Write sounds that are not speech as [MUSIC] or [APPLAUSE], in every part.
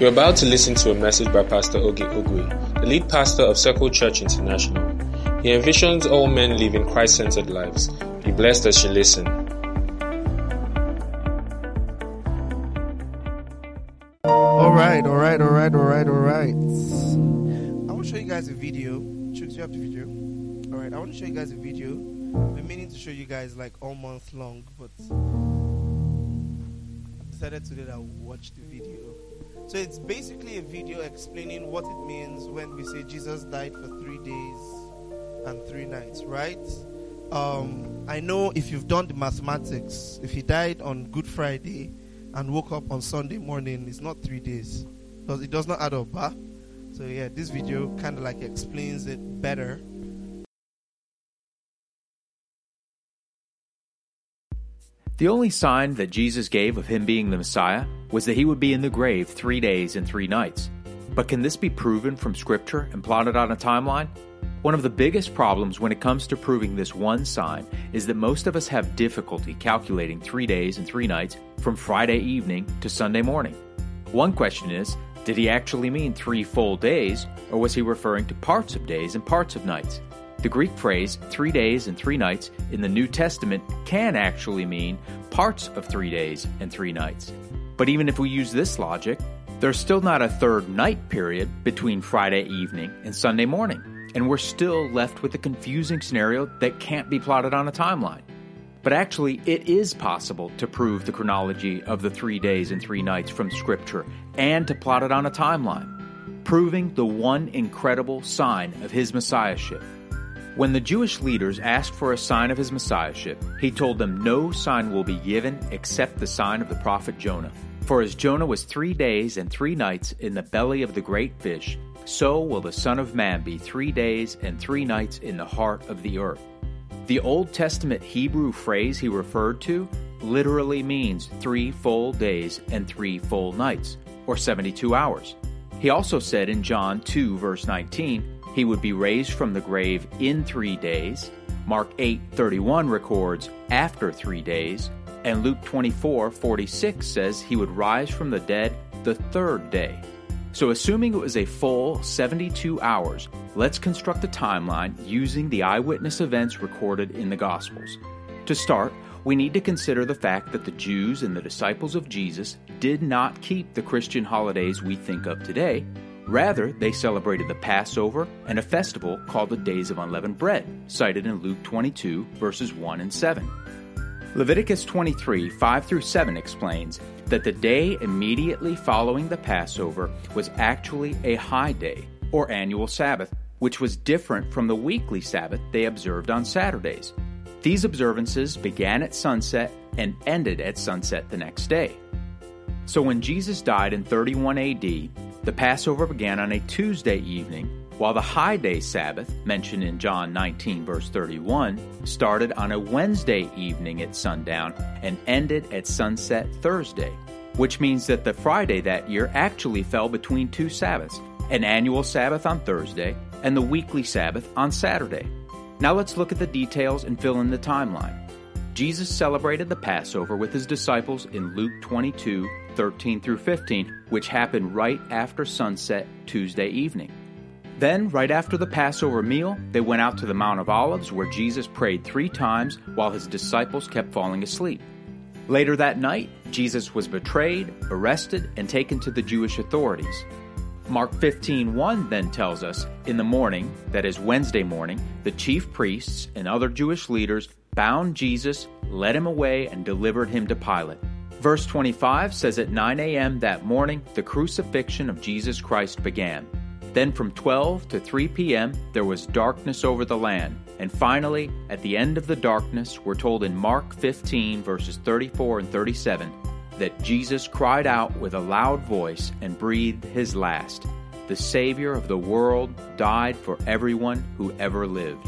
You're about to listen to a message by Pastor Oge Ogwe, the lead pastor of Circle Church International. He envisions all men living Christ centered lives. Be blessed as you listen. All right, all right, all right, all right, all right. I want to show you guys a video. Chooks, you have the video? All right, I want to show you guys a video. I've been meaning to show you guys like all month long, but I decided today that I watch the video. So it's basically a video explaining what it means when we say Jesus died for three days and three nights, right? Um, I know if you've done the mathematics, if he died on Good Friday and woke up on Sunday morning, it's not three days. It does not add up, huh? So yeah, this video kind of like explains it better. The only sign that Jesus gave of him being the Messiah was that he would be in the grave three days and three nights. But can this be proven from Scripture and plotted on a timeline? One of the biggest problems when it comes to proving this one sign is that most of us have difficulty calculating three days and three nights from Friday evening to Sunday morning. One question is did he actually mean three full days, or was he referring to parts of days and parts of nights? The Greek phrase three days and three nights in the New Testament can actually mean parts of three days and three nights. But even if we use this logic, there's still not a third night period between Friday evening and Sunday morning, and we're still left with a confusing scenario that can't be plotted on a timeline. But actually, it is possible to prove the chronology of the three days and three nights from Scripture and to plot it on a timeline, proving the one incredible sign of his messiahship. When the Jewish leaders asked for a sign of his messiahship, he told them no sign will be given except the sign of the prophet Jonah. For as Jonah was three days and three nights in the belly of the great fish, so will the Son of Man be three days and three nights in the heart of the earth. The Old Testament Hebrew phrase he referred to literally means three full days and three full nights, or 72 hours. He also said in John 2, verse 19, he would be raised from the grave in three days. Mark 8:31 records after three days, and Luke 24:46 says he would rise from the dead the third day. So, assuming it was a full 72 hours, let's construct a timeline using the eyewitness events recorded in the Gospels. To start, we need to consider the fact that the Jews and the disciples of Jesus did not keep the Christian holidays we think of today, Rather, they celebrated the Passover and a festival called the Days of Unleavened Bread, cited in Luke 22, verses 1 and 7. Leviticus 23, 5 through 7 explains that the day immediately following the Passover was actually a high day, or annual Sabbath, which was different from the weekly Sabbath they observed on Saturdays. These observances began at sunset and ended at sunset the next day. So when Jesus died in 31 AD, the Passover began on a Tuesday evening, while the high day Sabbath, mentioned in John 19, verse 31, started on a Wednesday evening at sundown and ended at sunset Thursday, which means that the Friday that year actually fell between two Sabbaths an annual Sabbath on Thursday and the weekly Sabbath on Saturday. Now let's look at the details and fill in the timeline. Jesus celebrated the Passover with his disciples in Luke 22, 13 through 15, which happened right after sunset Tuesday evening. Then, right after the Passover meal, they went out to the Mount of Olives where Jesus prayed three times while his disciples kept falling asleep. Later that night, Jesus was betrayed, arrested, and taken to the Jewish authorities. Mark 15:1 then tells us, in the morning, that is Wednesday morning, the chief priests and other Jewish leaders bound Jesus, led him away, and delivered him to Pilate. Verse 25 says at 9 a.m. that morning, the crucifixion of Jesus Christ began. Then from 12 to 3 p.m., there was darkness over the land. And finally, at the end of the darkness, we're told in Mark 15, verses 34 and 37, that Jesus cried out with a loud voice and breathed his last. The Savior of the world died for everyone who ever lived.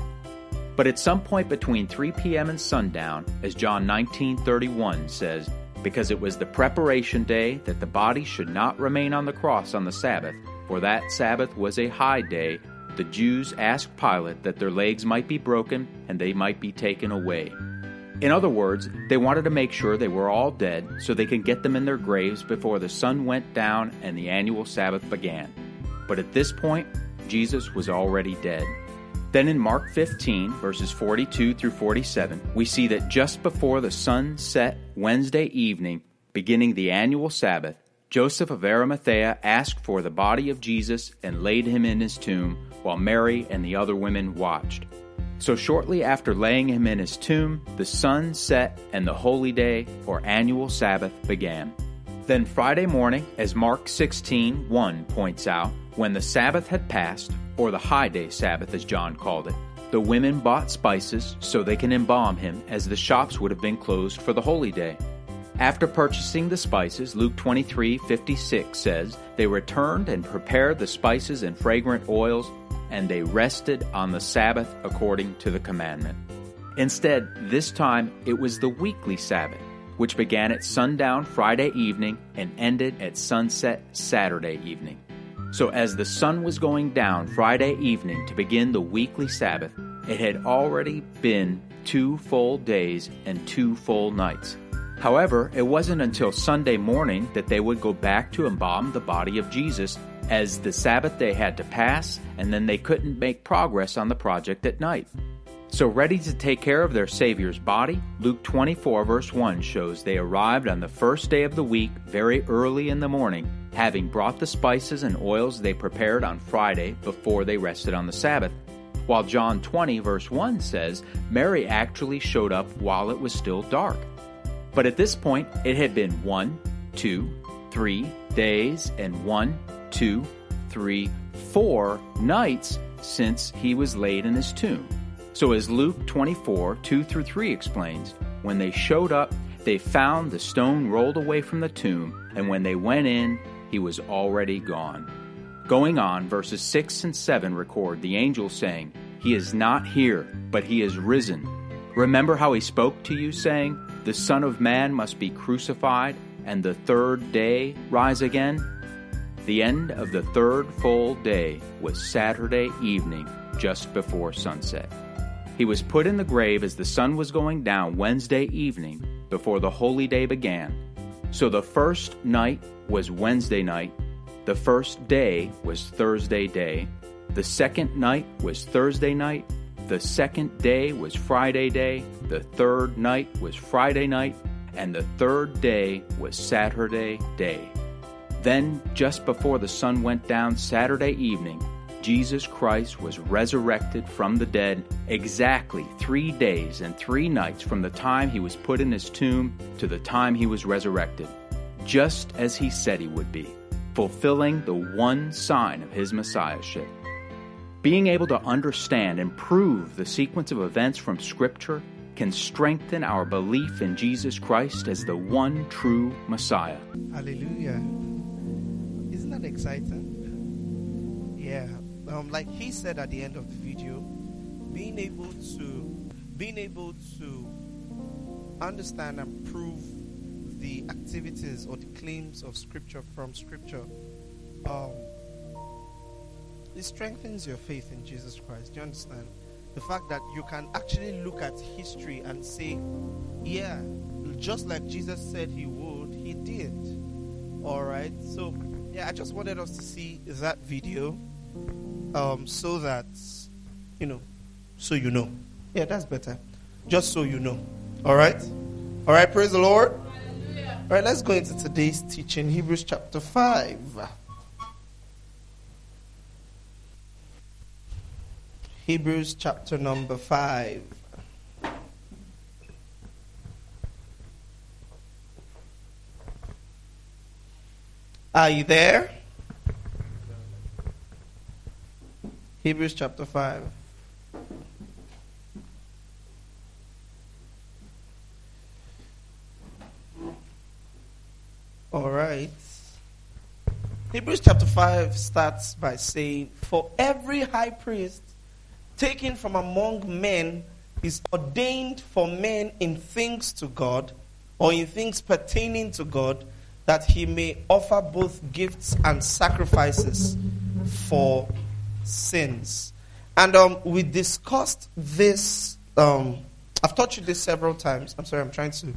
But at some point between 3 p.m. and sundown, as John 19:31 says, because it was the preparation day that the body should not remain on the cross on the Sabbath, for that Sabbath was a high day, the Jews asked Pilate that their legs might be broken and they might be taken away. In other words, they wanted to make sure they were all dead so they could get them in their graves before the sun went down and the annual Sabbath began. But at this point, Jesus was already dead. Then in Mark 15, verses 42 through 47, we see that just before the sun set Wednesday evening, beginning the annual Sabbath, Joseph of Arimathea asked for the body of Jesus and laid him in his tomb, while Mary and the other women watched. So shortly after laying him in his tomb, the sun set and the holy day or annual Sabbath began. Then Friday morning, as Mark 16 1 points out, when the Sabbath had passed, or the high day Sabbath as John called it, the women bought spices so they can embalm him, as the shops would have been closed for the holy day. After purchasing the spices, Luke 23:56 says, they returned and prepared the spices and fragrant oils, and they rested on the Sabbath according to the commandment. Instead, this time it was the weekly Sabbath, which began at sundown Friday evening and ended at sunset Saturday evening. So, as the sun was going down Friday evening to begin the weekly Sabbath, it had already been two full days and two full nights. However, it wasn't until Sunday morning that they would go back to embalm the body of Jesus, as the Sabbath day had to pass, and then they couldn't make progress on the project at night. So, ready to take care of their Savior's body, Luke 24, verse 1 shows they arrived on the first day of the week very early in the morning having brought the spices and oils they prepared on Friday before they rested on the Sabbath. While John 20, verse 1 says, Mary actually showed up while it was still dark. But at this point, it had been one, two, three days, and one, two, three, four nights since he was laid in his tomb. So, as Luke 24, 2 through 3 explains, when they showed up, they found the stone rolled away from the tomb, and when they went in, he was already gone. Going on, verses 6 and 7 record the angel saying, He is not here, but he is risen. Remember how he spoke to you, saying, The Son of Man must be crucified, and the third day rise again? The end of the third full day was Saturday evening, just before sunset. He was put in the grave as the sun was going down Wednesday evening, before the holy day began. So the first night was Wednesday night, the first day was Thursday day, the second night was Thursday night, the second day was Friday day, the third night was Friday night, and the third day was Saturday day. Then, just before the sun went down Saturday evening, Jesus Christ was resurrected from the dead exactly three days and three nights from the time he was put in his tomb to the time he was resurrected, just as he said he would be, fulfilling the one sign of his messiahship. Being able to understand and prove the sequence of events from Scripture can strengthen our belief in Jesus Christ as the one true Messiah. Hallelujah. Isn't that exciting? Yeah um, like he said at the end of the video, being able to being able to understand and prove the activities or the claims of scripture from scripture um, it strengthens your faith in jesus christ. Do you understand? The fact that you can actually look at history and say yeah just like jesus said he would he did. All right. So yeah i just wanted us to see that video um, so that you know, so you know. Yeah, that's better. Just so you know. All right, all right. Praise the Lord. Hallelujah. All right, let's go into today's teaching, Hebrews chapter five. Hebrews chapter number five. Are you there? Hebrews chapter 5. All right. Hebrews chapter 5 starts by saying, For every high priest taken from among men is ordained for men in things to God, or in things pertaining to God, that he may offer both gifts and sacrifices for sins. And um, we discussed this um, I've taught you this several times. I'm sorry, I'm trying to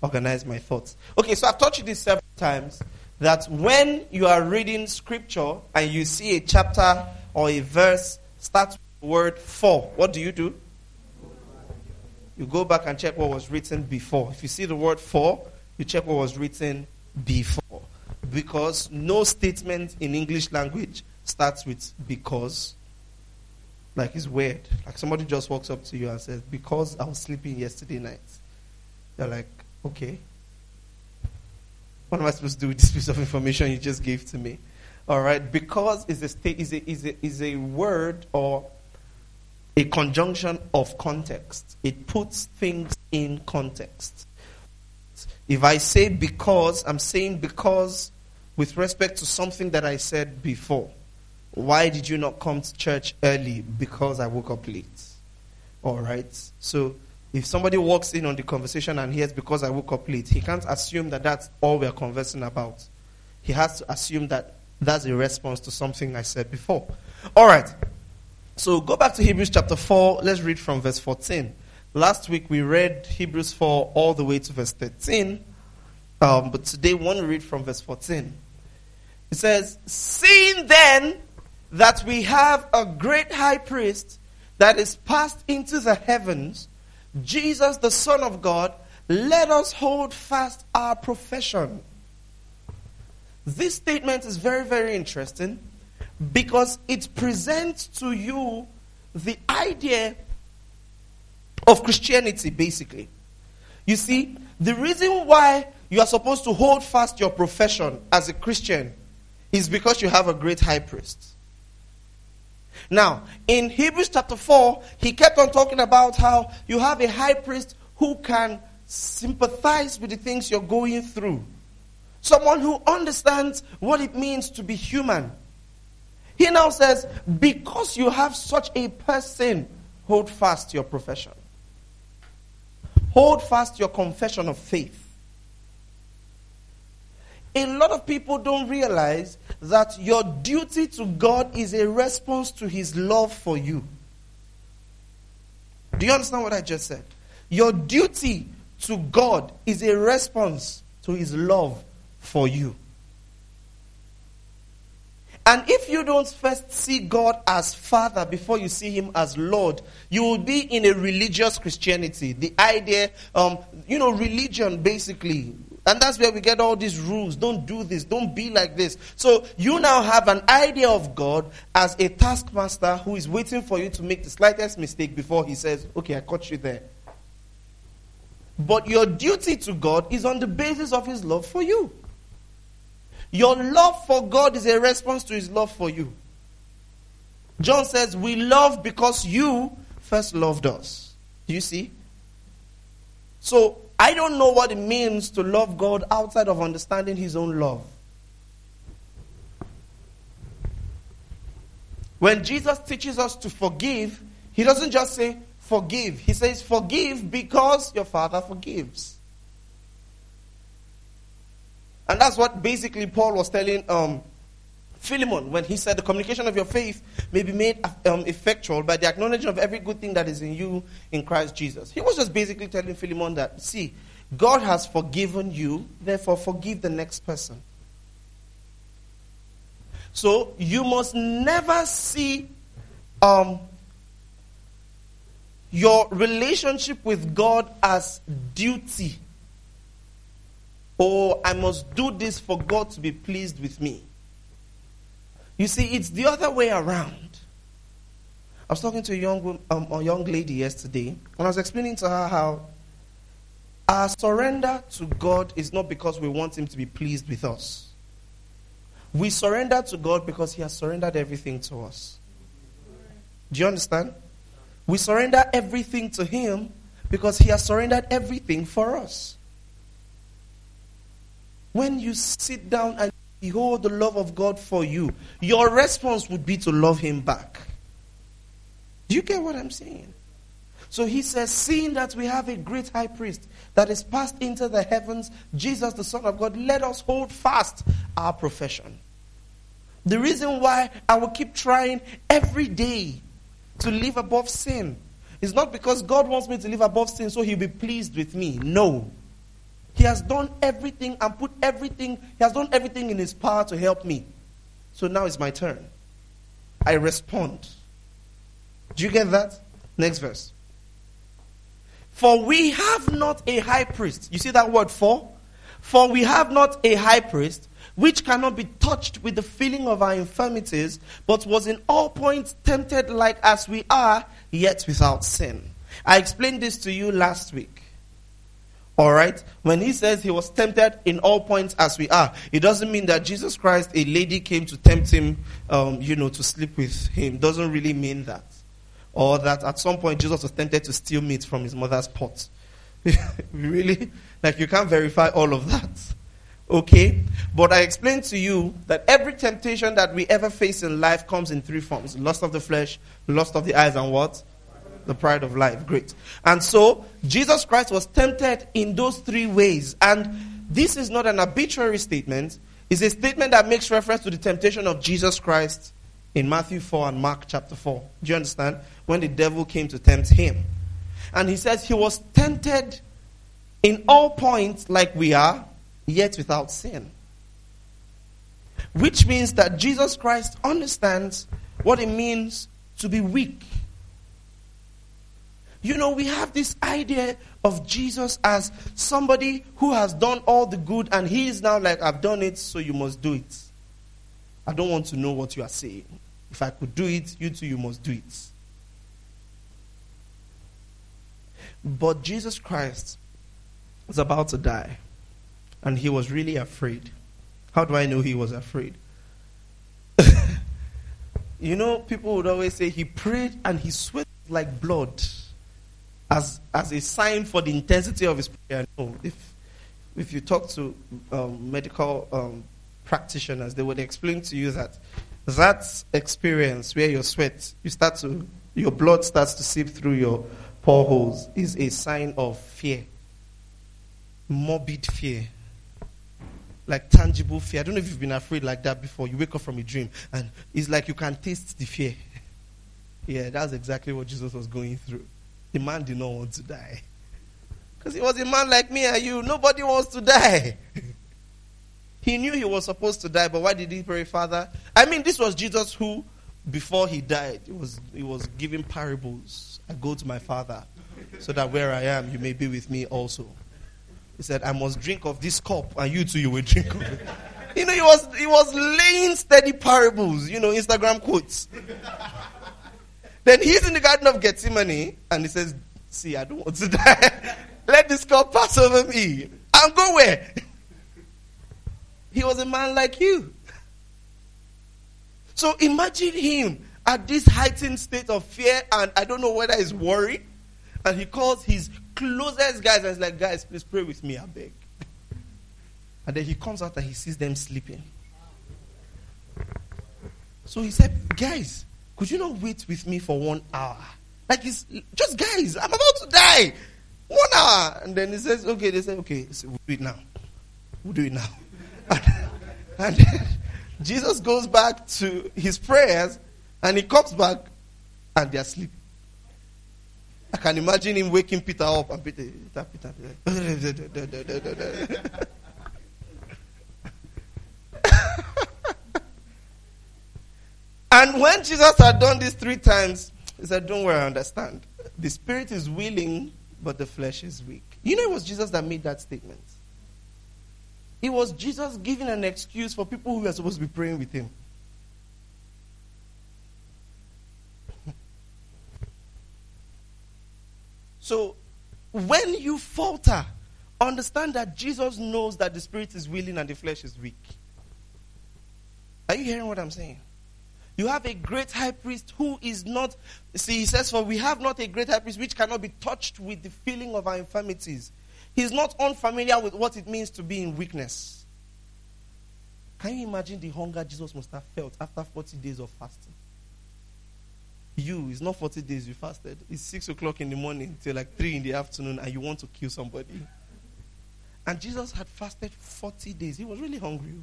organize my thoughts. Okay, so I've taught you this several times that when you are reading scripture and you see a chapter or a verse start with the word for, what do you do? You go back and check what was written before. If you see the word for, you check what was written before. Because no statement in English language starts with because. Like it's weird. Like somebody just walks up to you and says, Because I was sleeping yesterday night. You're like, Okay. What am I supposed to do with this piece of information you just gave to me? All right. Because is a, state, is a, is a, is a word or a conjunction of context. It puts things in context. If I say because, I'm saying because with respect to something that I said before. Why did you not come to church early? Because I woke up late. All right. So if somebody walks in on the conversation and hears because I woke up late, he can't assume that that's all we're conversing about. He has to assume that that's a response to something I said before. All right. So go back to Hebrews chapter 4. Let's read from verse 14. Last week we read Hebrews 4 all the way to verse 13. Um, but today we want to read from verse 14. It says, Seeing then that we have a great high priest that is passed into the heavens, Jesus the Son of God, let us hold fast our profession. This statement is very, very interesting because it presents to you the idea of Christianity, basically. You see, the reason why you are supposed to hold fast your profession as a Christian is because you have a great high priest. Now, in Hebrews chapter 4, he kept on talking about how you have a high priest who can sympathize with the things you're going through. Someone who understands what it means to be human. He now says, because you have such a person, hold fast your profession. Hold fast your confession of faith. A lot of people don't realize that your duty to God is a response to His love for you. Do you understand what I just said? Your duty to God is a response to His love for you. And if you don't first see God as Father before you see Him as Lord, you will be in a religious Christianity. The idea, um, you know, religion basically. And that's where we get all these rules. Don't do this. Don't be like this. So you now have an idea of God as a taskmaster who is waiting for you to make the slightest mistake before He says, okay, I caught you there. But your duty to God is on the basis of His love for you. Your love for God is a response to his love for you. John says, We love because you first loved us. Do you see? So, I don't know what it means to love God outside of understanding his own love. When Jesus teaches us to forgive, he doesn't just say, Forgive. He says, Forgive because your Father forgives. And that's what basically Paul was telling um, Philemon when he said, The communication of your faith may be made um, effectual by the acknowledgement of every good thing that is in you in Christ Jesus. He was just basically telling Philemon that, see, God has forgiven you, therefore forgive the next person. So you must never see um, your relationship with God as duty Oh, I must do this for God to be pleased with me. You see, it's the other way around. I was talking to a young, um, a young lady yesterday, and I was explaining to her how our surrender to God is not because we want Him to be pleased with us. We surrender to God because He has surrendered everything to us. Do you understand? We surrender everything to Him because He has surrendered everything for us. When you sit down and behold the love of God for you, your response would be to love Him back. Do you get what I'm saying? So he says, seeing that we have a great high priest that is passed into the heavens, Jesus the Son of God, let us hold fast our profession. The reason why I will keep trying every day to live above sin is not because God wants me to live above sin so he'll be pleased with me. No. He has done everything and put everything, he has done everything in his power to help me. So now it's my turn. I respond. Do you get that? Next verse. For we have not a high priest. You see that word for? For we have not a high priest which cannot be touched with the feeling of our infirmities, but was in all points tempted like as we are, yet without sin. I explained this to you last week. All right? When he says he was tempted in all points as we are, it doesn't mean that Jesus Christ, a lady came to tempt him, um, you know, to sleep with him. Doesn't really mean that. Or that at some point Jesus was tempted to steal meat from his mother's pot. [LAUGHS] really? Like you can't verify all of that. Okay? But I explained to you that every temptation that we ever face in life comes in three forms lust of the flesh, lust of the eyes, and what? The pride of life. Great. And so, Jesus Christ was tempted in those three ways. And this is not an arbitrary statement, it's a statement that makes reference to the temptation of Jesus Christ in Matthew 4 and Mark chapter 4. Do you understand? When the devil came to tempt him. And he says he was tempted in all points like we are, yet without sin. Which means that Jesus Christ understands what it means to be weak. You know, we have this idea of Jesus as somebody who has done all the good and he is now like, I've done it, so you must do it. I don't want to know what you are saying. If I could do it, you too, you must do it. But Jesus Christ was about to die. And he was really afraid. How do I know he was afraid? [LAUGHS] you know, people would always say he prayed and he sweat like blood as, as a sign for the intensity of his prayer. No, if, if you talk to um, medical um, practitioners, they would explain to you that that experience where your sweat, you start to, your blood starts to seep through your pore holes, is a sign of fear, morbid fear like tangible fear. I don't know if you've been afraid like that before. You wake up from a dream and it's like you can taste the fear. [LAUGHS] yeah, that's exactly what Jesus was going through. The man did not want to die. Because he was a man like me and you. Nobody wants to die. [LAUGHS] he knew he was supposed to die, but why did he pray, Father? I mean, this was Jesus who, before he died, he was, he was giving parables. I go to my Father so that where I am, you may be with me also. He said, I must drink of this cup, and you too, you will drink of it. [LAUGHS] You know, he was, he was laying steady parables, you know, Instagram quotes. Then he's in the Garden of Gethsemane, and he says, See, I don't want to [LAUGHS] die. Let this cup pass over me. And go where? he was a man like you. So imagine him at this heightened state of fear, and I don't know whether he's worried. And he calls his closest guys and he's like, guys, please pray with me, I beg. And then he comes out and he sees them sleeping. So he said, guys, could you not wait with me for one hour? Like, it's just guys, I'm about to die. One hour. And then he says, okay, they say, okay, so we'll do it now. We'll do it now. [LAUGHS] And, and Jesus goes back to his prayers and he comes back and they're asleep. I can imagine him waking Peter up and Peter, Peter, Peter. [LAUGHS] and when Jesus had done this three times, he said, Don't worry, I understand. The spirit is willing, but the flesh is weak. You know, it was Jesus that made that statement. It was Jesus giving an excuse for people who were supposed to be praying with him. [LAUGHS] So when you falter, understand that Jesus knows that the spirit is willing and the flesh is weak. Are you hearing what I'm saying? You have a great high priest who is not, see, he says, For we have not a great high priest which cannot be touched with the feeling of our infirmities. He's not unfamiliar with what it means to be in weakness. Can you imagine the hunger Jesus must have felt after 40 days of fasting? You, it's not 40 days you fasted. It's 6 o'clock in the morning till like 3 in the afternoon, and you want to kill somebody. And Jesus had fasted 40 days. He was really hungry.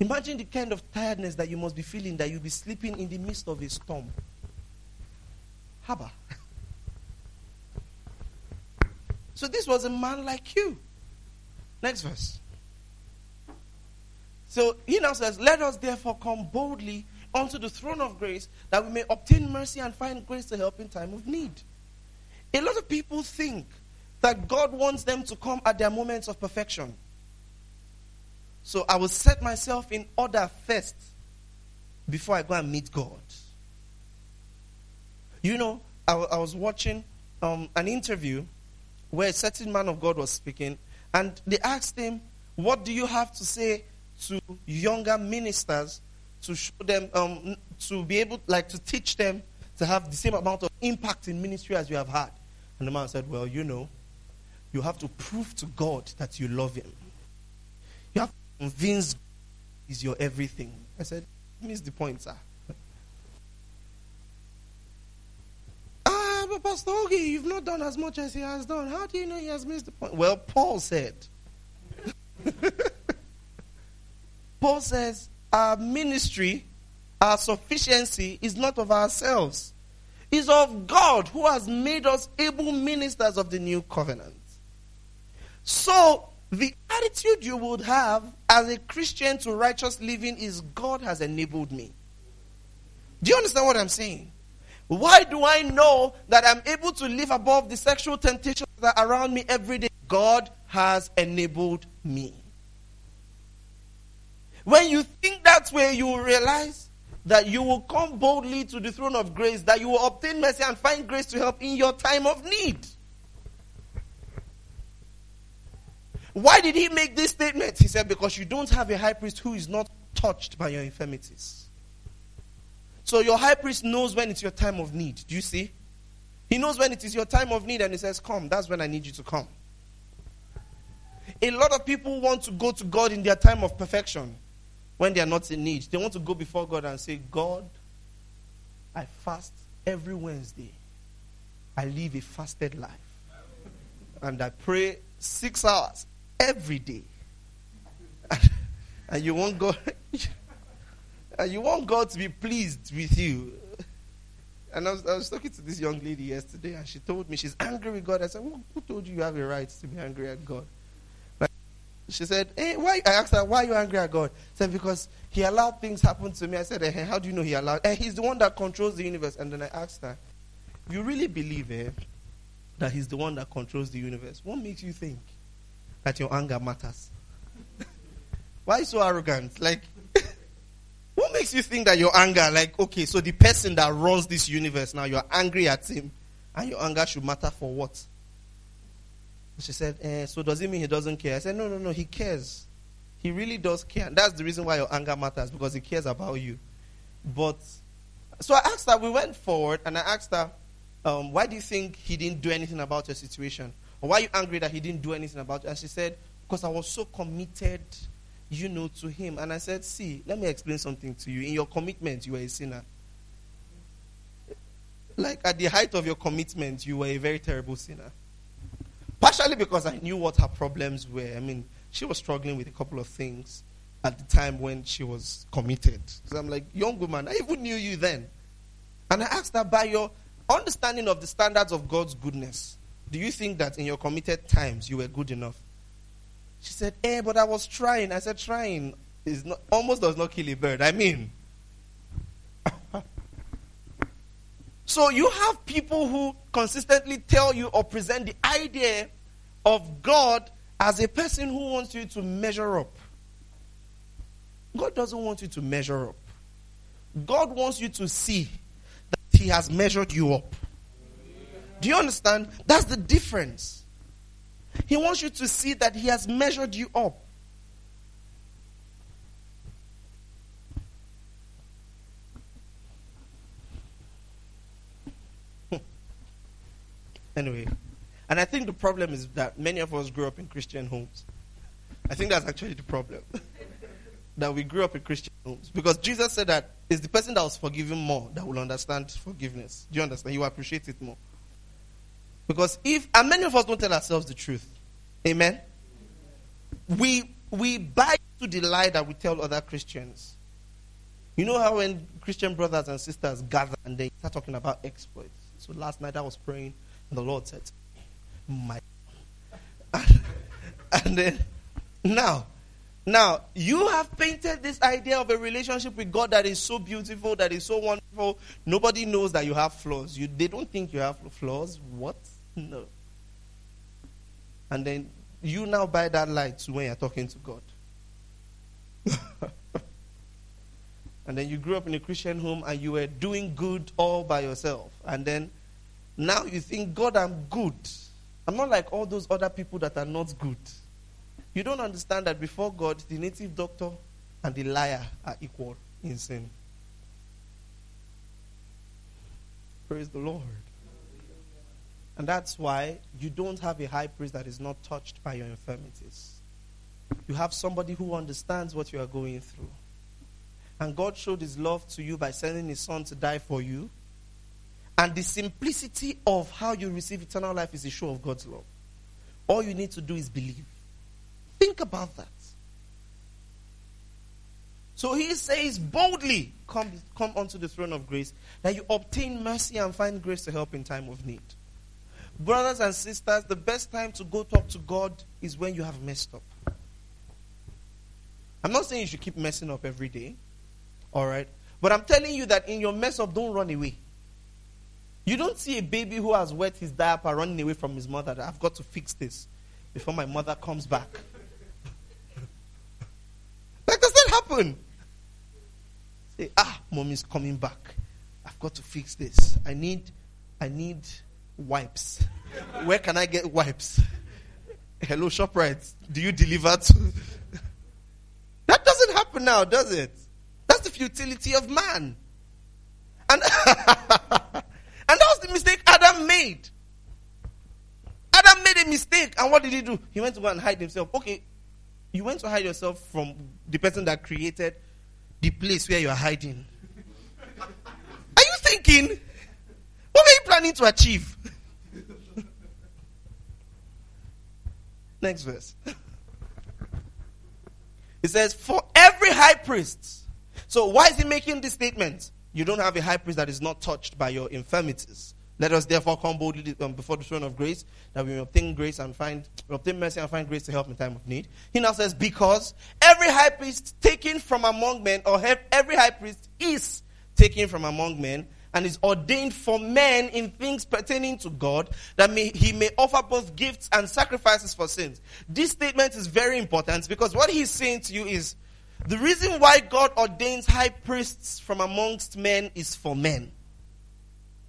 Imagine the kind of tiredness that you must be feeling that you'll be sleeping in the midst of a storm. Haba. [LAUGHS] So this was a man like you. Next verse. So he now says, Let us therefore come boldly unto the throne of grace that we may obtain mercy and find grace to help in time of need. A lot of people think that God wants them to come at their moments of perfection. So I will set myself in order first before I go and meet God. You know, I, I was watching um, an interview where a certain man of God was speaking, and they asked him, What do you have to say to younger ministers to show them, um, to be able, like, to teach them to have the same amount of impact in ministry as you have had? And the man said, Well, you know, you have to prove to God that you love Him. You have to convince is your everything. I said, Miss the point, sir. ah, but Pastor Ogie, you've not done as much as he has done. How do you know he has missed the point? Well, Paul said. [LAUGHS] Paul says, our ministry, our sufficiency is not of ourselves. It's of God who has made us able ministers of the new covenant. So, the attitude you would have as a Christian to righteous living is God has enabled me. Do you understand what I'm saying? Why do I know that I'm able to live above the sexual temptations that are around me every day? God has enabled me. When you think that way, you will realize that you will come boldly to the throne of grace, that you will obtain mercy and find grace to help in your time of need. Why did he make this statement? He said, Because you don't have a high priest who is not touched by your infirmities. So your high priest knows when it's your time of need. Do you see? He knows when it is your time of need and he says, Come, that's when I need you to come. A lot of people want to go to God in their time of perfection when they are not in need. They want to go before God and say, God, I fast every Wednesday. I live a fasted life. And I pray six hours every day. and you want God [LAUGHS] and you want God to be pleased with you. And I was, I was talking to this young lady yesterday, and she told me she's angry with God. I said, Who, who told you you have a right to be angry at God? Like, she said, Hey, why? I asked her, Why are you angry at God? She said, Because He allowed things happen to me. I said, hey, How do you know He allowed? Hey, he's the one that controls the universe. And then I asked her, You really believe eh, that He's the one that controls the universe? What makes you think that your anger matters. [LAUGHS] Why so arrogant? Like, [LAUGHS] what makes you think that your anger, like, okay, so the person that runs this universe now, you're angry at him, and your anger should matter for what? She said, eh, so does it mean he doesn't care? I said, no, no, no, he cares. He really does care. And that's the reason why your anger matters, because he cares about you. But, so I asked her, we went forward, and I asked her, um, why do you think he didn't do anything about your situation? Or why are you angry that he didn't do anything about it? And she said, Because I was so committed, you know, to him. And I said, See, let me explain something to you. In your commitment, you were a sinner. Like at the height of your commitment, you were a very terrible sinner. Partially because I knew what her problems were. I mean, she was struggling with a couple of things at the time when she was committed. So I'm like, young woman, I even knew you then. And I asked her, by your understanding of the standards of God's goodness, do you think that in your committed times you were good enough? She said, Eh, but I was trying. I said, trying is not, almost does not kill a bird. I mean, [LAUGHS] so you have people who consistently tell you or present the idea of God as a person who wants you to measure up. God doesn't want you to measure up. God wants you to see that He has measured you up. Do you understand? That's the difference. He wants you to see that He has measured you up. [LAUGHS] anyway, and I think the problem is that many of us grew up in Christian homes. I think that's actually the problem. [LAUGHS] that we grew up in Christian homes. Because Jesus said that it's the person that was forgiven more that will understand forgiveness. Do you understand? You will appreciate it more. Because if, and many of us don't tell ourselves the truth. Amen? We, we buy to the lie that we tell other Christians. You know how when Christian brothers and sisters gather and they start talking about exploits. So last night I was praying and the Lord said, My [LAUGHS] and then now, now you have painted this idea of a relationship with God that is so beautiful, that is so wonderful. Nobody knows that you have flaws. You, they don't think you have flaws. What? No. And then you now buy that light when you're talking to God. [LAUGHS] and then you grew up in a Christian home and you were doing good all by yourself. And then now you think, God, I'm good. I'm not like all those other people that are not good. You don't understand that before God, the native doctor and the liar are equal in sin. Praise the Lord. And that's why you don't have a high priest that is not touched by your infirmities. You have somebody who understands what you are going through. And God showed his love to you by sending his son to die for you. And the simplicity of how you receive eternal life is a show of God's love. All you need to do is believe. Think about that. So he says boldly, come, come onto the throne of grace, that you obtain mercy and find grace to help in time of need. Brothers and sisters, the best time to go talk to God is when you have messed up. I'm not saying you should keep messing up every day, all right? But I'm telling you that in your mess up, don't run away. You don't see a baby who has wet his diaper running away from his mother. I've got to fix this before my mother comes back. [LAUGHS] that happen? Say, ah, mommy's coming back. I've got to fix this. I need, I need wipes. Where can I get wipes? Hello, ShopRite. Do you deliver to. that doesn't happen now, does it? That's the futility of man. And, [LAUGHS] and that was the mistake Adam made. Adam made a mistake. And what did he do? He went to go and hide himself. Okay, you went to hide yourself from the person that created the place where you are hiding. Are you thinking? What were you planning to achieve? Next verse. It says, For every high priest. So, why is he making this statement? You don't have a high priest that is not touched by your infirmities. Let us therefore come boldly um, before the throne of grace, that we may obtain grace and find obtain mercy and find grace to help in time of need. He now says, because every high priest taken from among men, or every high priest is taken from among men, and is ordained for men in things pertaining to God, that may, he may offer both gifts and sacrifices for sins. This statement is very important because what he's saying to you is the reason why God ordains high priests from amongst men is for men.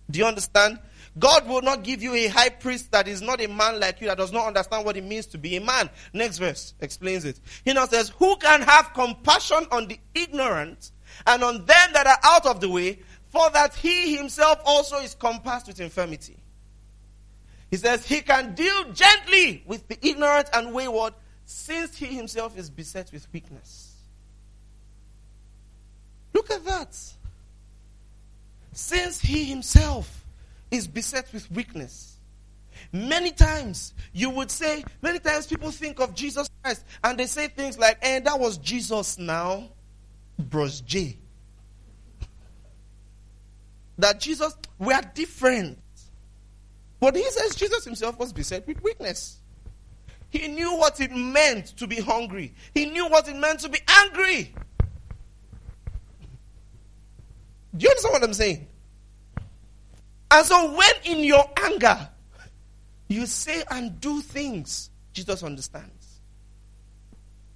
Do you understand? God will not give you a high priest that is not a man like you, that does not understand what it means to be a man. Next verse explains it. He now says, Who can have compassion on the ignorant and on them that are out of the way, for that he himself also is compassed with infirmity. He says he can deal gently with the ignorant and wayward, since he himself is beset with weakness. Look at that. Since he himself is beset with weakness. Many times you would say, many times people think of Jesus Christ and they say things like, and eh, that was Jesus now, Bros J that Jesus, we are different. But he says Jesus himself was beset with weakness. He knew what it meant to be hungry. He knew what it meant to be angry. Do you understand what I'm saying? And so when in your anger you say and do things, Jesus understands.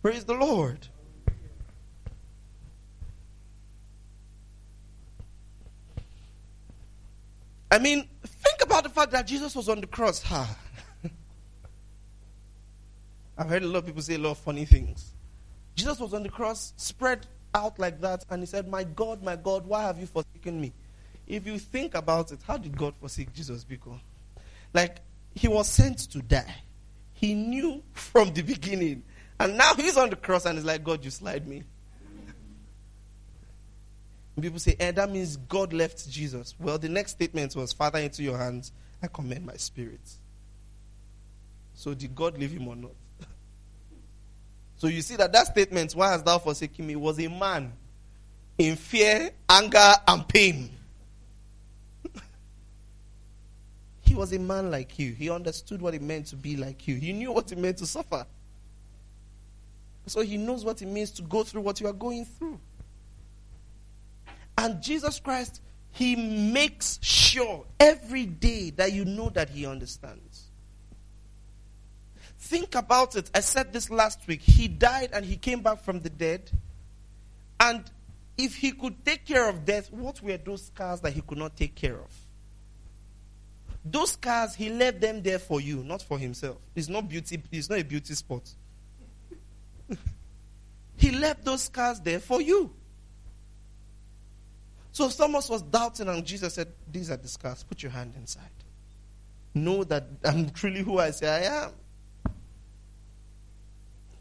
Praise the Lord. I mean, think about the fact that Jesus was on the cross. Ha. [LAUGHS] I've heard a lot of people say a lot of funny things. Jesus was on the cross, spread out like that, and he said, My God, my God, why have you forsaken me? If you think about it, how did God forsake Jesus? Because, like, he was sent to die. He knew [LAUGHS] from the beginning. And now he's on the cross and he's like, God, you slide me. People say, eh, that means God left Jesus. Well, the next statement was, Father, into your hands I commend my spirit. So did God leave him or not? [LAUGHS] so you see that that statement, why has thou forsaken me, was a man in fear, anger, and pain. [LAUGHS] he was a man like you. He understood what it meant to be like you. He knew what it meant to suffer. So he knows what it means to go through what you are going through. And Jesus Christ, he makes sure every day that you know that he understands. Think about it. I said this last week. He died and he came back from the dead. And if he could take care of death, what were those scars that he could not take care of? Those scars, he left them there for you, not for himself. It's not beauty, it's not a beauty spot. [LAUGHS] he left those scars there for you. So Thomas was doubting, and Jesus said, These are the scars. Put your hand inside. Know that I'm truly who I say I am.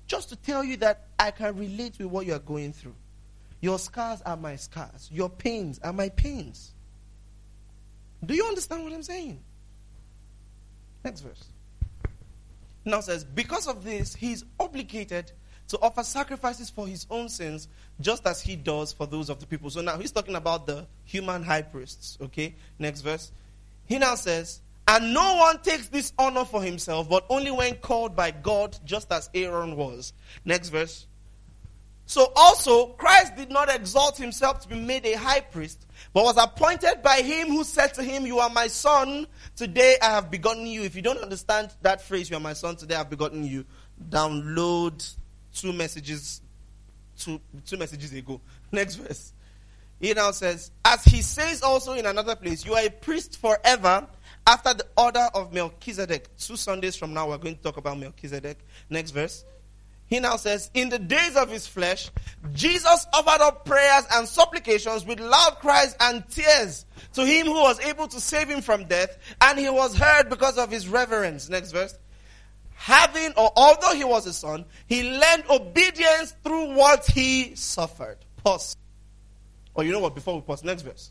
Just to tell you that I can relate with what you are going through. Your scars are my scars. Your pains are my pains. Do you understand what I'm saying? Next verse. Now says, because of this, he is obligated to offer sacrifices for his own sins, just as he does for those of the people. So now he's talking about the human high priests. Okay, next verse. He now says, and no one takes this honor for himself, but only when called by God, just as Aaron was. Next verse. So also, Christ did not exalt himself to be made a high priest, but was appointed by him who said to him, You are my son, today I have begotten you. If you don't understand that phrase, You are my son, today I have begotten you, download two messages, two, two messages ago. [LAUGHS] Next verse. He now says, As he says also in another place, You are a priest forever after the order of Melchizedek. Two Sundays from now, we're going to talk about Melchizedek. Next verse. He now says, In the days of his flesh, Jesus offered up prayers and supplications with loud cries and tears to him who was able to save him from death, and he was heard because of his reverence. Next verse. Having, or although he was a son, he learned obedience through what he suffered. Pause. Or you know what, before we pause, next verse.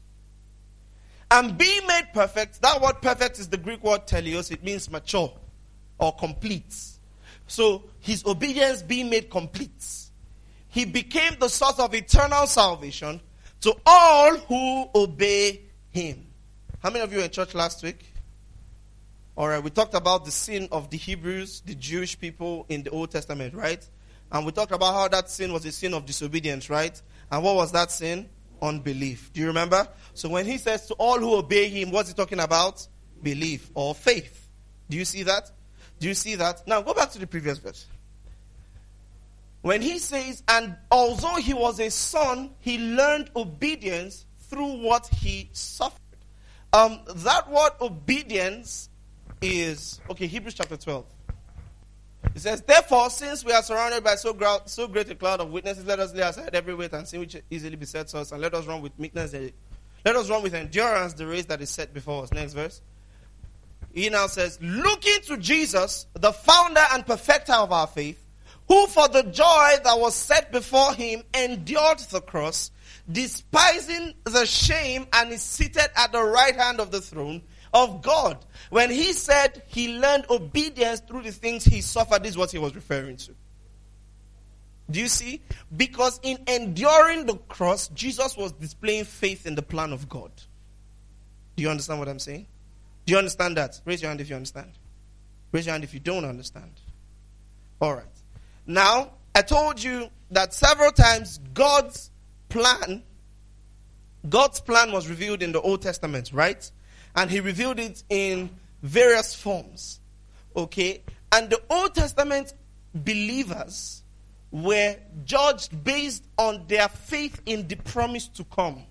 And being made perfect, that word perfect is the Greek word teleos, it means mature or complete. So his obedience being made complete. He became the source of eternal salvation to all who obey him. How many of you were in church last week? All right, we talked about the sin of the Hebrews, the Jewish people in the Old Testament, right? And we talked about how that sin was a sin of disobedience, right? And what was that sin? Unbelief. Do you remember? So when he says to all who obey him, what's he talking about? Belief or faith. Do you see that? Do you see that? Now go back to the previous verse. When he says, and although he was a son, he learned obedience through what he suffered. Um, that word obedience is, okay, Hebrews chapter 12. It says, Therefore, since we are surrounded by so, so great a cloud of witnesses, let us lay aside every weight and sin which easily besets us, and let us run with meekness. Let us run with endurance the race that is set before us. Next verse. He now says, looking to Jesus, the founder and perfecter of our faith, who for the joy that was set before him endured the cross, despising the shame, and is seated at the right hand of the throne of God. When he said he learned obedience through the things he suffered, this is what he was referring to. Do you see? Because in enduring the cross, Jesus was displaying faith in the plan of God. Do you understand what I'm saying? Do you understand that? Raise your hand if you understand. Raise your hand if you don't understand. All right. Now, I told you that several times God's plan, God's plan was revealed in the Old Testament, right? And He revealed it in various forms. Okay? And the Old Testament believers were judged based on their faith in the promise to come.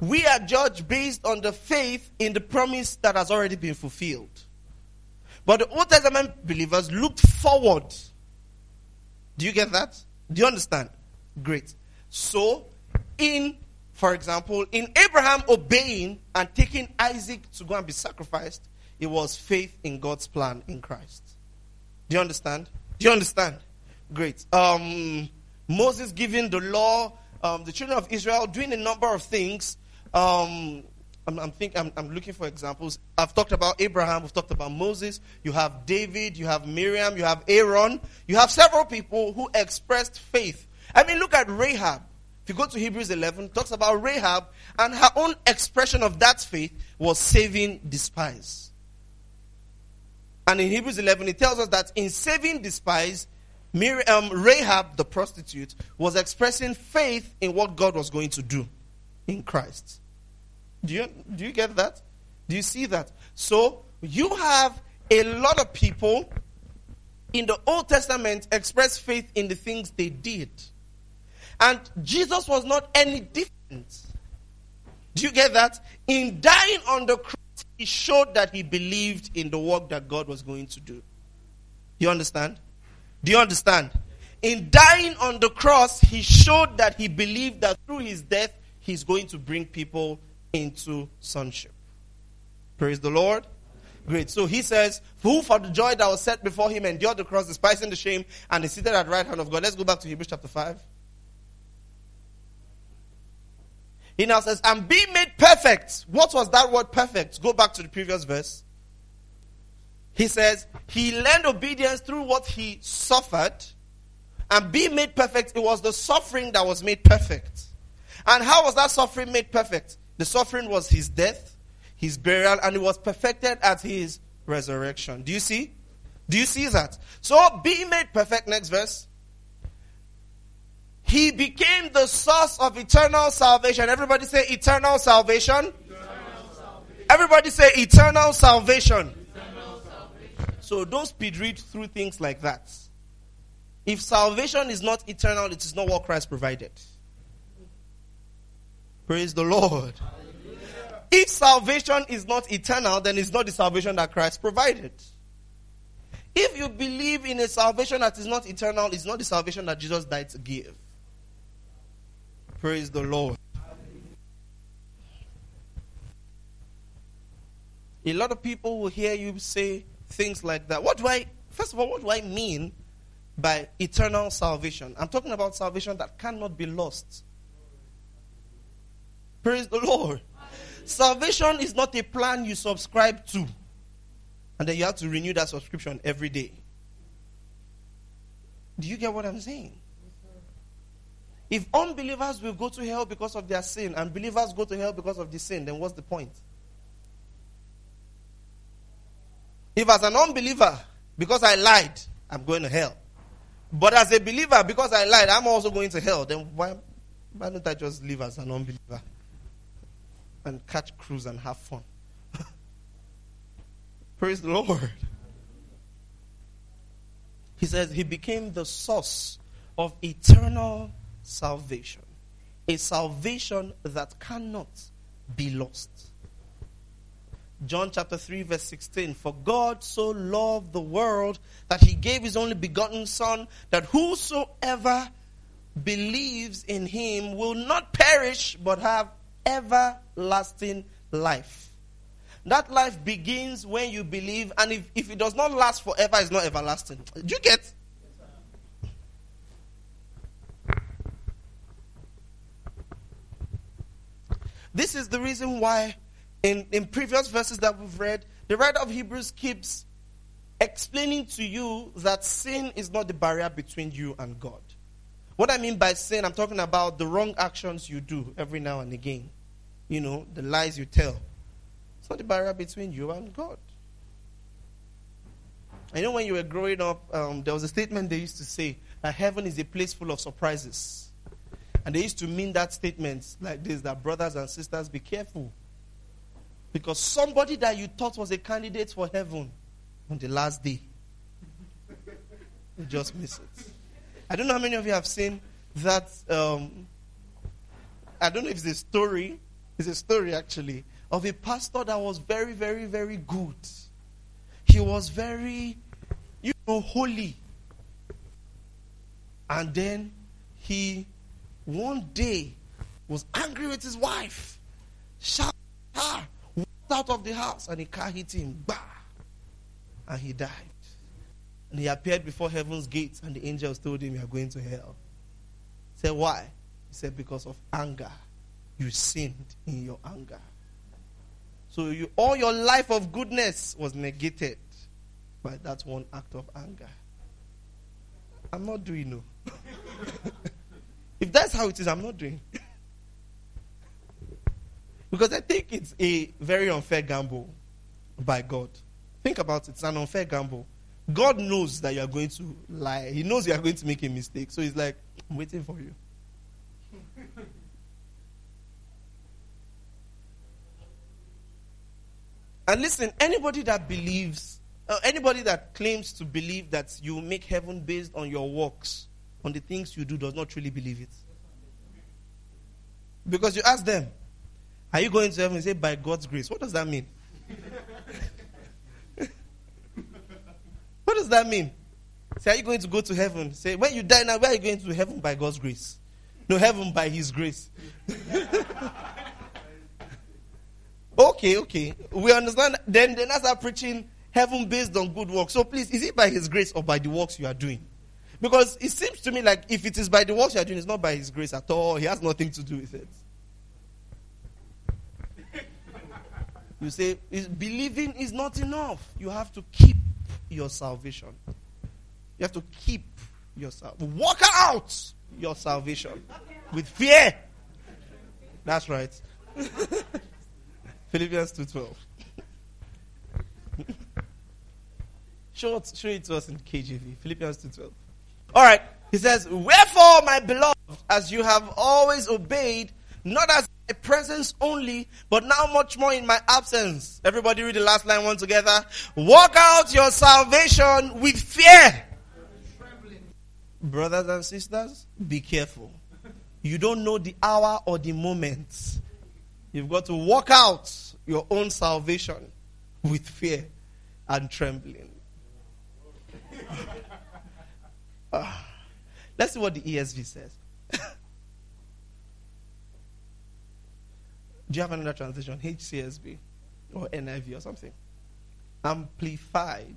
We are judged based on the faith in the promise that has already been fulfilled. But the Old Testament believers looked forward. Do you get that? Do you understand? Great. So, in, for example, in Abraham obeying and taking Isaac to go and be sacrificed, it was faith in God's plan in Christ. Do you understand? Do you understand? Great. Um, Moses giving the law, um, the children of Israel doing a number of things um, I'm, I'm, think, I'm, I'm, looking for examples. I've talked about Abraham, we've talked about Moses, you have David, you have Miriam, you have Aaron, you have several people who expressed faith. I mean, look at Rahab. If you go to Hebrews 11, talks about Rahab, and her own expression of that faith was saving the spies. And in Hebrews 11, it tells us that in saving the spies, Miriam, um, Rahab, the prostitute, was expressing faith in what God was going to do in Christ. Do you, do you get that? Do you see that? So, you have a lot of people in the Old Testament express faith in the things they did. And Jesus was not any different. Do you get that? In dying on the cross, he showed that he believed in the work that God was going to do. You understand? Do you understand? In dying on the cross, he showed that he believed that through his death, he's going to bring people into sonship. Praise the Lord. Great. So he says, Who for the joy that was set before him endured the cross, despising the shame, and is seated at the right hand of God. Let's go back to Hebrews chapter 5. He now says, and be made perfect. What was that word perfect? Go back to the previous verse. He says, he learned obedience through what he suffered. And be made perfect, it was the suffering that was made perfect. And how was that suffering made perfect? The suffering was his death, his burial, and it was perfected at his resurrection. Do you see? Do you see that? So, be made perfect, next verse. He became the source of eternal salvation. Everybody say eternal salvation. Eternal salvation. Everybody say eternal salvation. eternal salvation. So don't speed read through things like that. If salvation is not eternal, it is not what Christ provided. Praise the Lord. If salvation is not eternal, then it's not the salvation that Christ provided. If you believe in a salvation that is not eternal, it's not the salvation that Jesus died to give. Praise the Lord. A lot of people will hear you say things like that. What do I, first of all, what do I mean by eternal salvation? I'm talking about salvation that cannot be lost. Praise the Lord. Salvation is not a plan you subscribe to, and then you have to renew that subscription every day. Do you get what I'm saying? If unbelievers will go to hell because of their sin and believers go to hell because of the sin, then what's the point? If as an unbeliever, because I lied, I'm going to hell. But as a believer, because I lied, I'm also going to hell, then why, why don't I just live as an unbeliever and catch cruise and have fun? [LAUGHS] Praise the Lord. He says he became the source of eternal salvation. A salvation that cannot be lost. John chapter 3, verse 16. For God so loved the world that he gave his only begotten Son, that whosoever believes in him will not perish but have everlasting life. That life begins when you believe, and if, if it does not last forever, it's not everlasting. Do you get? This is the reason why, in, in previous verses that we've read, the writer of Hebrews keeps explaining to you that sin is not the barrier between you and God. What I mean by sin, I'm talking about the wrong actions you do every now and again. You know, the lies you tell. It's not the barrier between you and God. I know when you were growing up, um, there was a statement they used to say that heaven is a place full of surprises. And they used to mean that statement like this that brothers and sisters, be careful. Because somebody that you thought was a candidate for heaven on the last day, you just miss it. I don't know how many of you have seen that. Um, I don't know if it's a story. It's a story actually of a pastor that was very, very, very good. He was very, you know, holy. And then he one day was angry with his wife, shouted her, walked out of the house, and a car hit him, bah, and he died. And he appeared before heaven's gates, and the angels told him, You are going to hell. He said, Why? He said, Because of anger. You sinned in your anger. So you, all your life of goodness was negated by that one act of anger. I'm not doing no. [LAUGHS] If that's how it is. I'm not doing. [LAUGHS] because I think it's a very unfair gamble by God. Think about it. It's an unfair gamble. God knows that you are going to lie. He knows you are going to make a mistake. So he's like, I'm waiting for you. [LAUGHS] and listen, anybody that believes, uh, anybody that claims to believe that you make heaven based on your works, on the things you do, does not truly believe it. Because you ask them, Are you going to heaven? They say, By God's grace. What does that mean? [LAUGHS] what does that mean? Say, Are you going to go to heaven? Say, When you die now, where are you going to heaven by God's grace? No, heaven by His grace. [LAUGHS] okay, okay. We understand. Then, then I start preaching heaven based on good works. So please, is it by His grace or by the works you are doing? Because it seems to me like if it is by the works you are doing, it's not by His grace at all. He has nothing to do with it. [LAUGHS] You say, believing is not enough. You have to keep your salvation. You have to keep yourself. Walk out your salvation with fear. That's right. [LAUGHS] Philippians 2.12. [LAUGHS] show, it, show it to us in KJV. Philippians 2.12. All right. He says, Wherefore, my beloved, as you have always obeyed, not as my presence only, but now much more in my absence. Everybody read the last line one together. Walk out your salvation with fear. Brothers and sisters, be careful. You don't know the hour or the moment. You've got to walk out your own salvation with fear and trembling. Uh, let's see what the ESV says. [LAUGHS] Do you have another translation? HCSB or NIV or something? Amplified.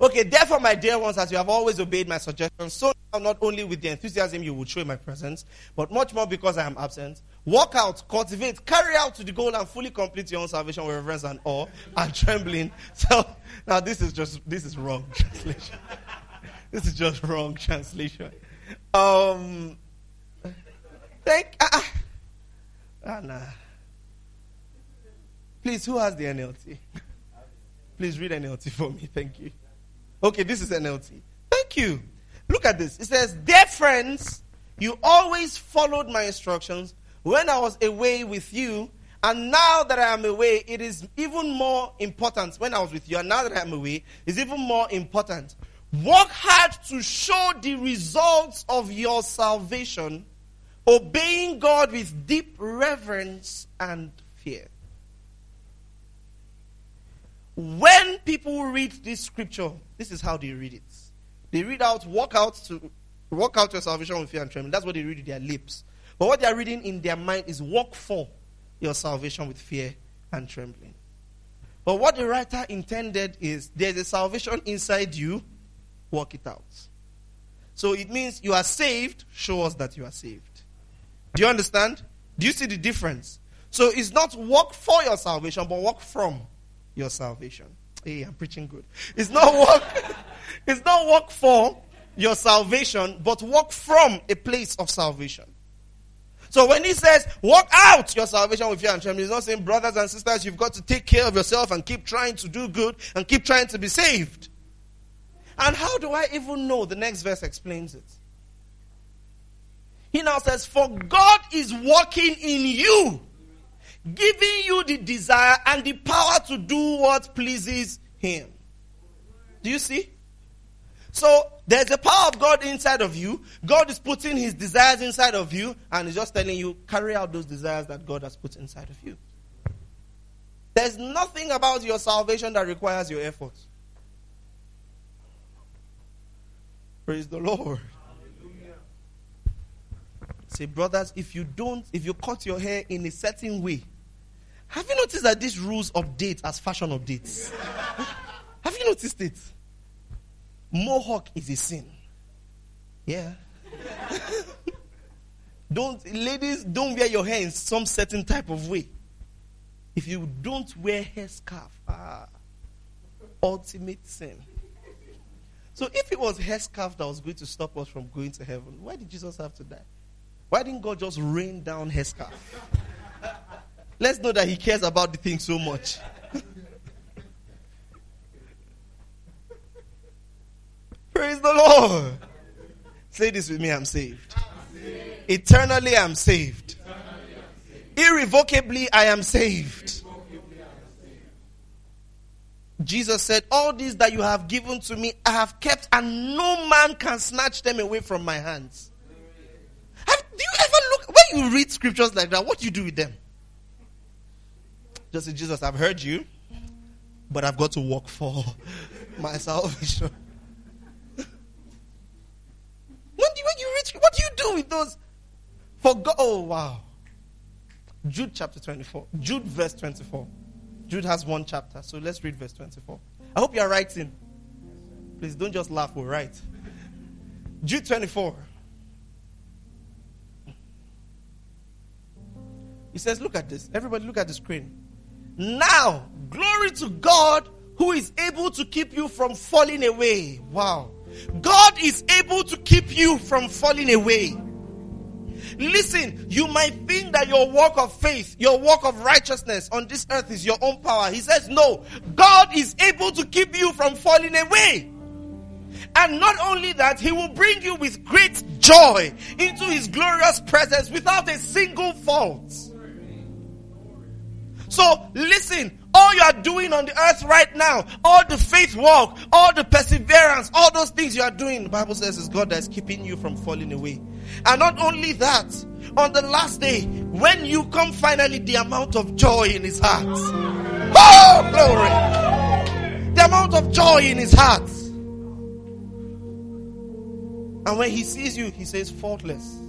Okay, therefore, my dear ones, as you have always obeyed my suggestions, so now not only with the enthusiasm you would show in my presence, but much more because I am absent, walk out, cultivate, carry out to the goal, and fully complete your own salvation with reverence and awe and trembling. [LAUGHS] So now this is just this is wrong translation. [LAUGHS] this is just [LAUGHS] wrong translation. Um, thank ah, ah, ah nah. Please, who has the NLT? Please read NLT for me. Thank you. Okay, this is NLT. Thank you. Look at this. It says, Dear friends, you always followed my instructions when I was away with you, and now that I am away, it is even more important. When I was with you, and now that I am away, it's even more important. Work hard to show the results of your salvation, obeying God with deep reverence and fear. When people read this scripture, this is how they read it. They read out, walk out to walk out your salvation with fear and trembling. That's what they read with their lips. But what they are reading in their mind is walk for your salvation with fear and trembling. But what the writer intended is there's a salvation inside you, walk it out. So it means you are saved, show us that you are saved. Do you understand? Do you see the difference? So it's not work for your salvation, but work from your salvation. Hey, I'm preaching good. It's not work. [LAUGHS] it's not work for your salvation, but work from a place of salvation. So when he says, walk out your salvation with fear and he's not saying, brothers and sisters, you've got to take care of yourself and keep trying to do good and keep trying to be saved. And how do I even know? The next verse explains it. He now says, For God is working in you giving you the desire and the power to do what pleases Him. Do you see? So there's a power of God inside of you. God is putting His desires inside of you, and He's just telling you, carry out those desires that God has put inside of you. There's nothing about your salvation that requires your effort. Praise the Lord. Say, brothers, if you don't, if you cut your hair in a certain way, have you noticed that these rules update as fashion updates? [LAUGHS] Have you noticed it? Mohawk is a sin. Yeah. [LAUGHS] don't ladies don't wear your hair in some certain type of way. If you don't wear hair scarf, ah, ultimate sin. So if it was hair scarf that was going to stop us from going to heaven, why did Jesus have to die? Why didn't God just rain down Heska? [LAUGHS] Let's know that He cares about the thing so much. [LAUGHS] Praise the Lord. Say this with me I'm saved. Eternally I'm saved. Irrevocably I am saved. Jesus said, All these that you have given to me, I have kept, and no man can snatch them away from my hands. Have, do you ever look, when you read scriptures like that, what do you do with them? Just say, Jesus, I've heard you, but I've got to work for [LAUGHS] my salvation. [LAUGHS] when, do, when you read, what do you do with those? For God, oh wow. Jude chapter 24, Jude verse 24. Jude has one chapter, so let's read verse 24. I hope you are writing. Please don't just laugh, we'll write. Jude 24. He says, Look at this. Everybody, look at the screen. Now, glory to God who is able to keep you from falling away. Wow. God is able to keep you from falling away. Listen, you might think that your walk of faith, your walk of righteousness on this earth is your own power. He says, no, God is able to keep you from falling away. And not only that, He will bring you with great joy into His glorious presence without a single fault. So listen, all you are doing on the earth right now, all the faith walk, all the perseverance, all those things you are doing, the Bible says is God that's keeping you from falling away. And not only that, on the last day, when you come finally, the amount of joy in his heart. Oh, glory! The amount of joy in his heart. And when he sees you, he says, faultless.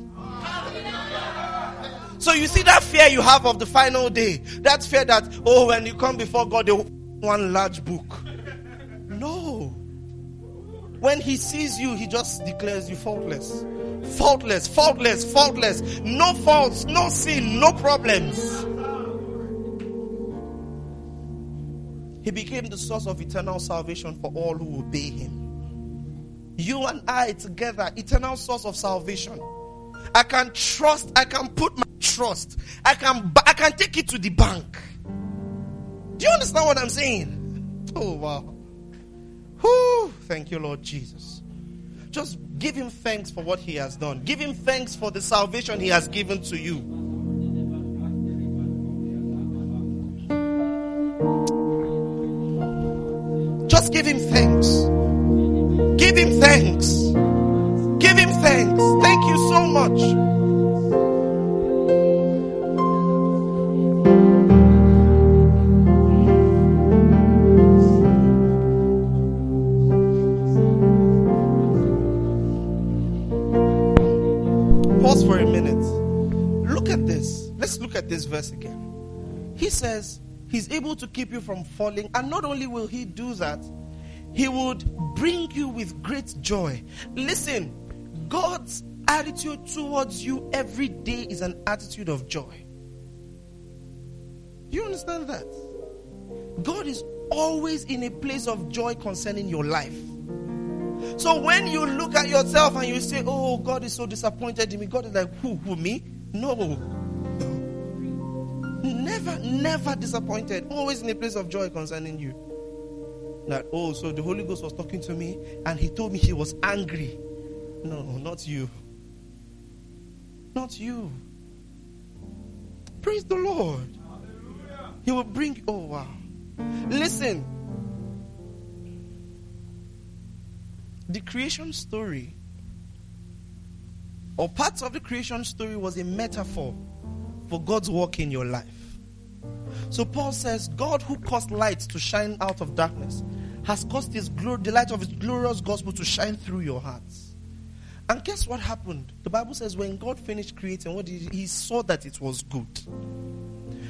So you see that fear you have of the final day. That fear that, oh, when you come before God, they one large book. No. When he sees you, he just declares you faultless. Faultless, faultless, faultless. No faults, no sin, no problems. He became the source of eternal salvation for all who obey him. You and I together, eternal source of salvation. I can trust, I can put my trust. I can I can take it to the bank. Do you understand what I'm saying? Oh wow. Whew, thank you, Lord Jesus. Just give him thanks for what he has done. Give him thanks for the salvation he has given to you. Just give him thanks. Give him thanks. Thanks. Thank you so much. Pause for a minute. Look at this. Let's look at this verse again. He says he's able to keep you from falling, and not only will he do that, he would bring you with great joy. Listen, God's attitude towards you every day is an attitude of joy. You understand that? God is always in a place of joy concerning your life. So when you look at yourself and you say, Oh, God is so disappointed in me, God is like, Who, who, me? No. Never, never disappointed. Always in a place of joy concerning you. That, oh, so the Holy Ghost was talking to me and he told me he was angry. No, not you. Not you. Praise the Lord. He will bring, oh, wow. Listen. The creation story, or parts of the creation story, was a metaphor for God's work in your life. So Paul says, God who caused light to shine out of darkness has caused his glory, the light of his glorious gospel to shine through your hearts. And guess what happened? The Bible says when God finished creating, what he, he saw that it was good.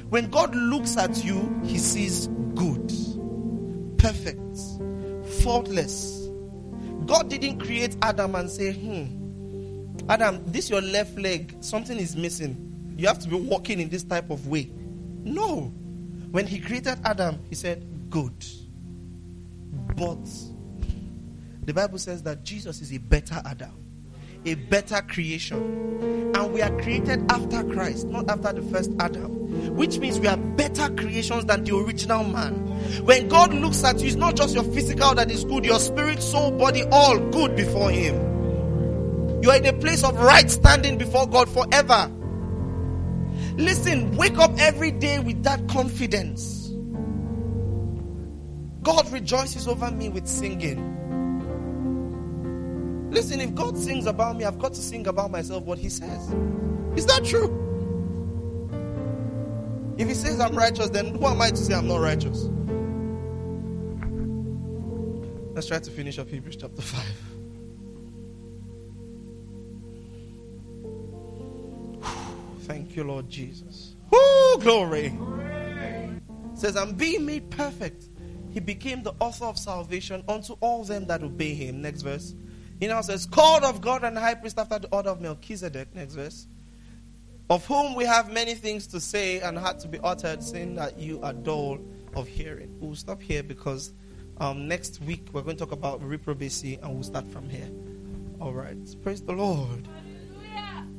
When God looks at you, he sees good, perfect, faultless. God didn't create Adam and say, hmm, Adam, this your left leg, something is missing. You have to be walking in this type of way. No. When he created Adam, he said, Good. But the Bible says that Jesus is a better Adam. A better creation. And we are created after Christ, not after the first Adam. Which means we are better creations than the original man. When God looks at you, it's not just your physical that is good, your spirit, soul, body, all good before Him. You are in a place of right standing before God forever. Listen, wake up every day with that confidence. God rejoices over me with singing. Listen, if God sings about me, I've got to sing about myself what He says. Is that true? If He says I'm righteous, then who am I to say I'm not righteous? Let's try to finish up Hebrews chapter 5. Thank you, Lord Jesus. Woo, glory. It says, I'm being made perfect. He became the author of salvation unto all them that obey him. Next verse. He now says, called of God and high priest after the order of Melchizedek. Next verse. Of whom we have many things to say and had to be uttered, saying that you are dull of hearing. We'll stop here because um, next week we're going to talk about reprobacy and we'll start from here. All right. Praise the Lord.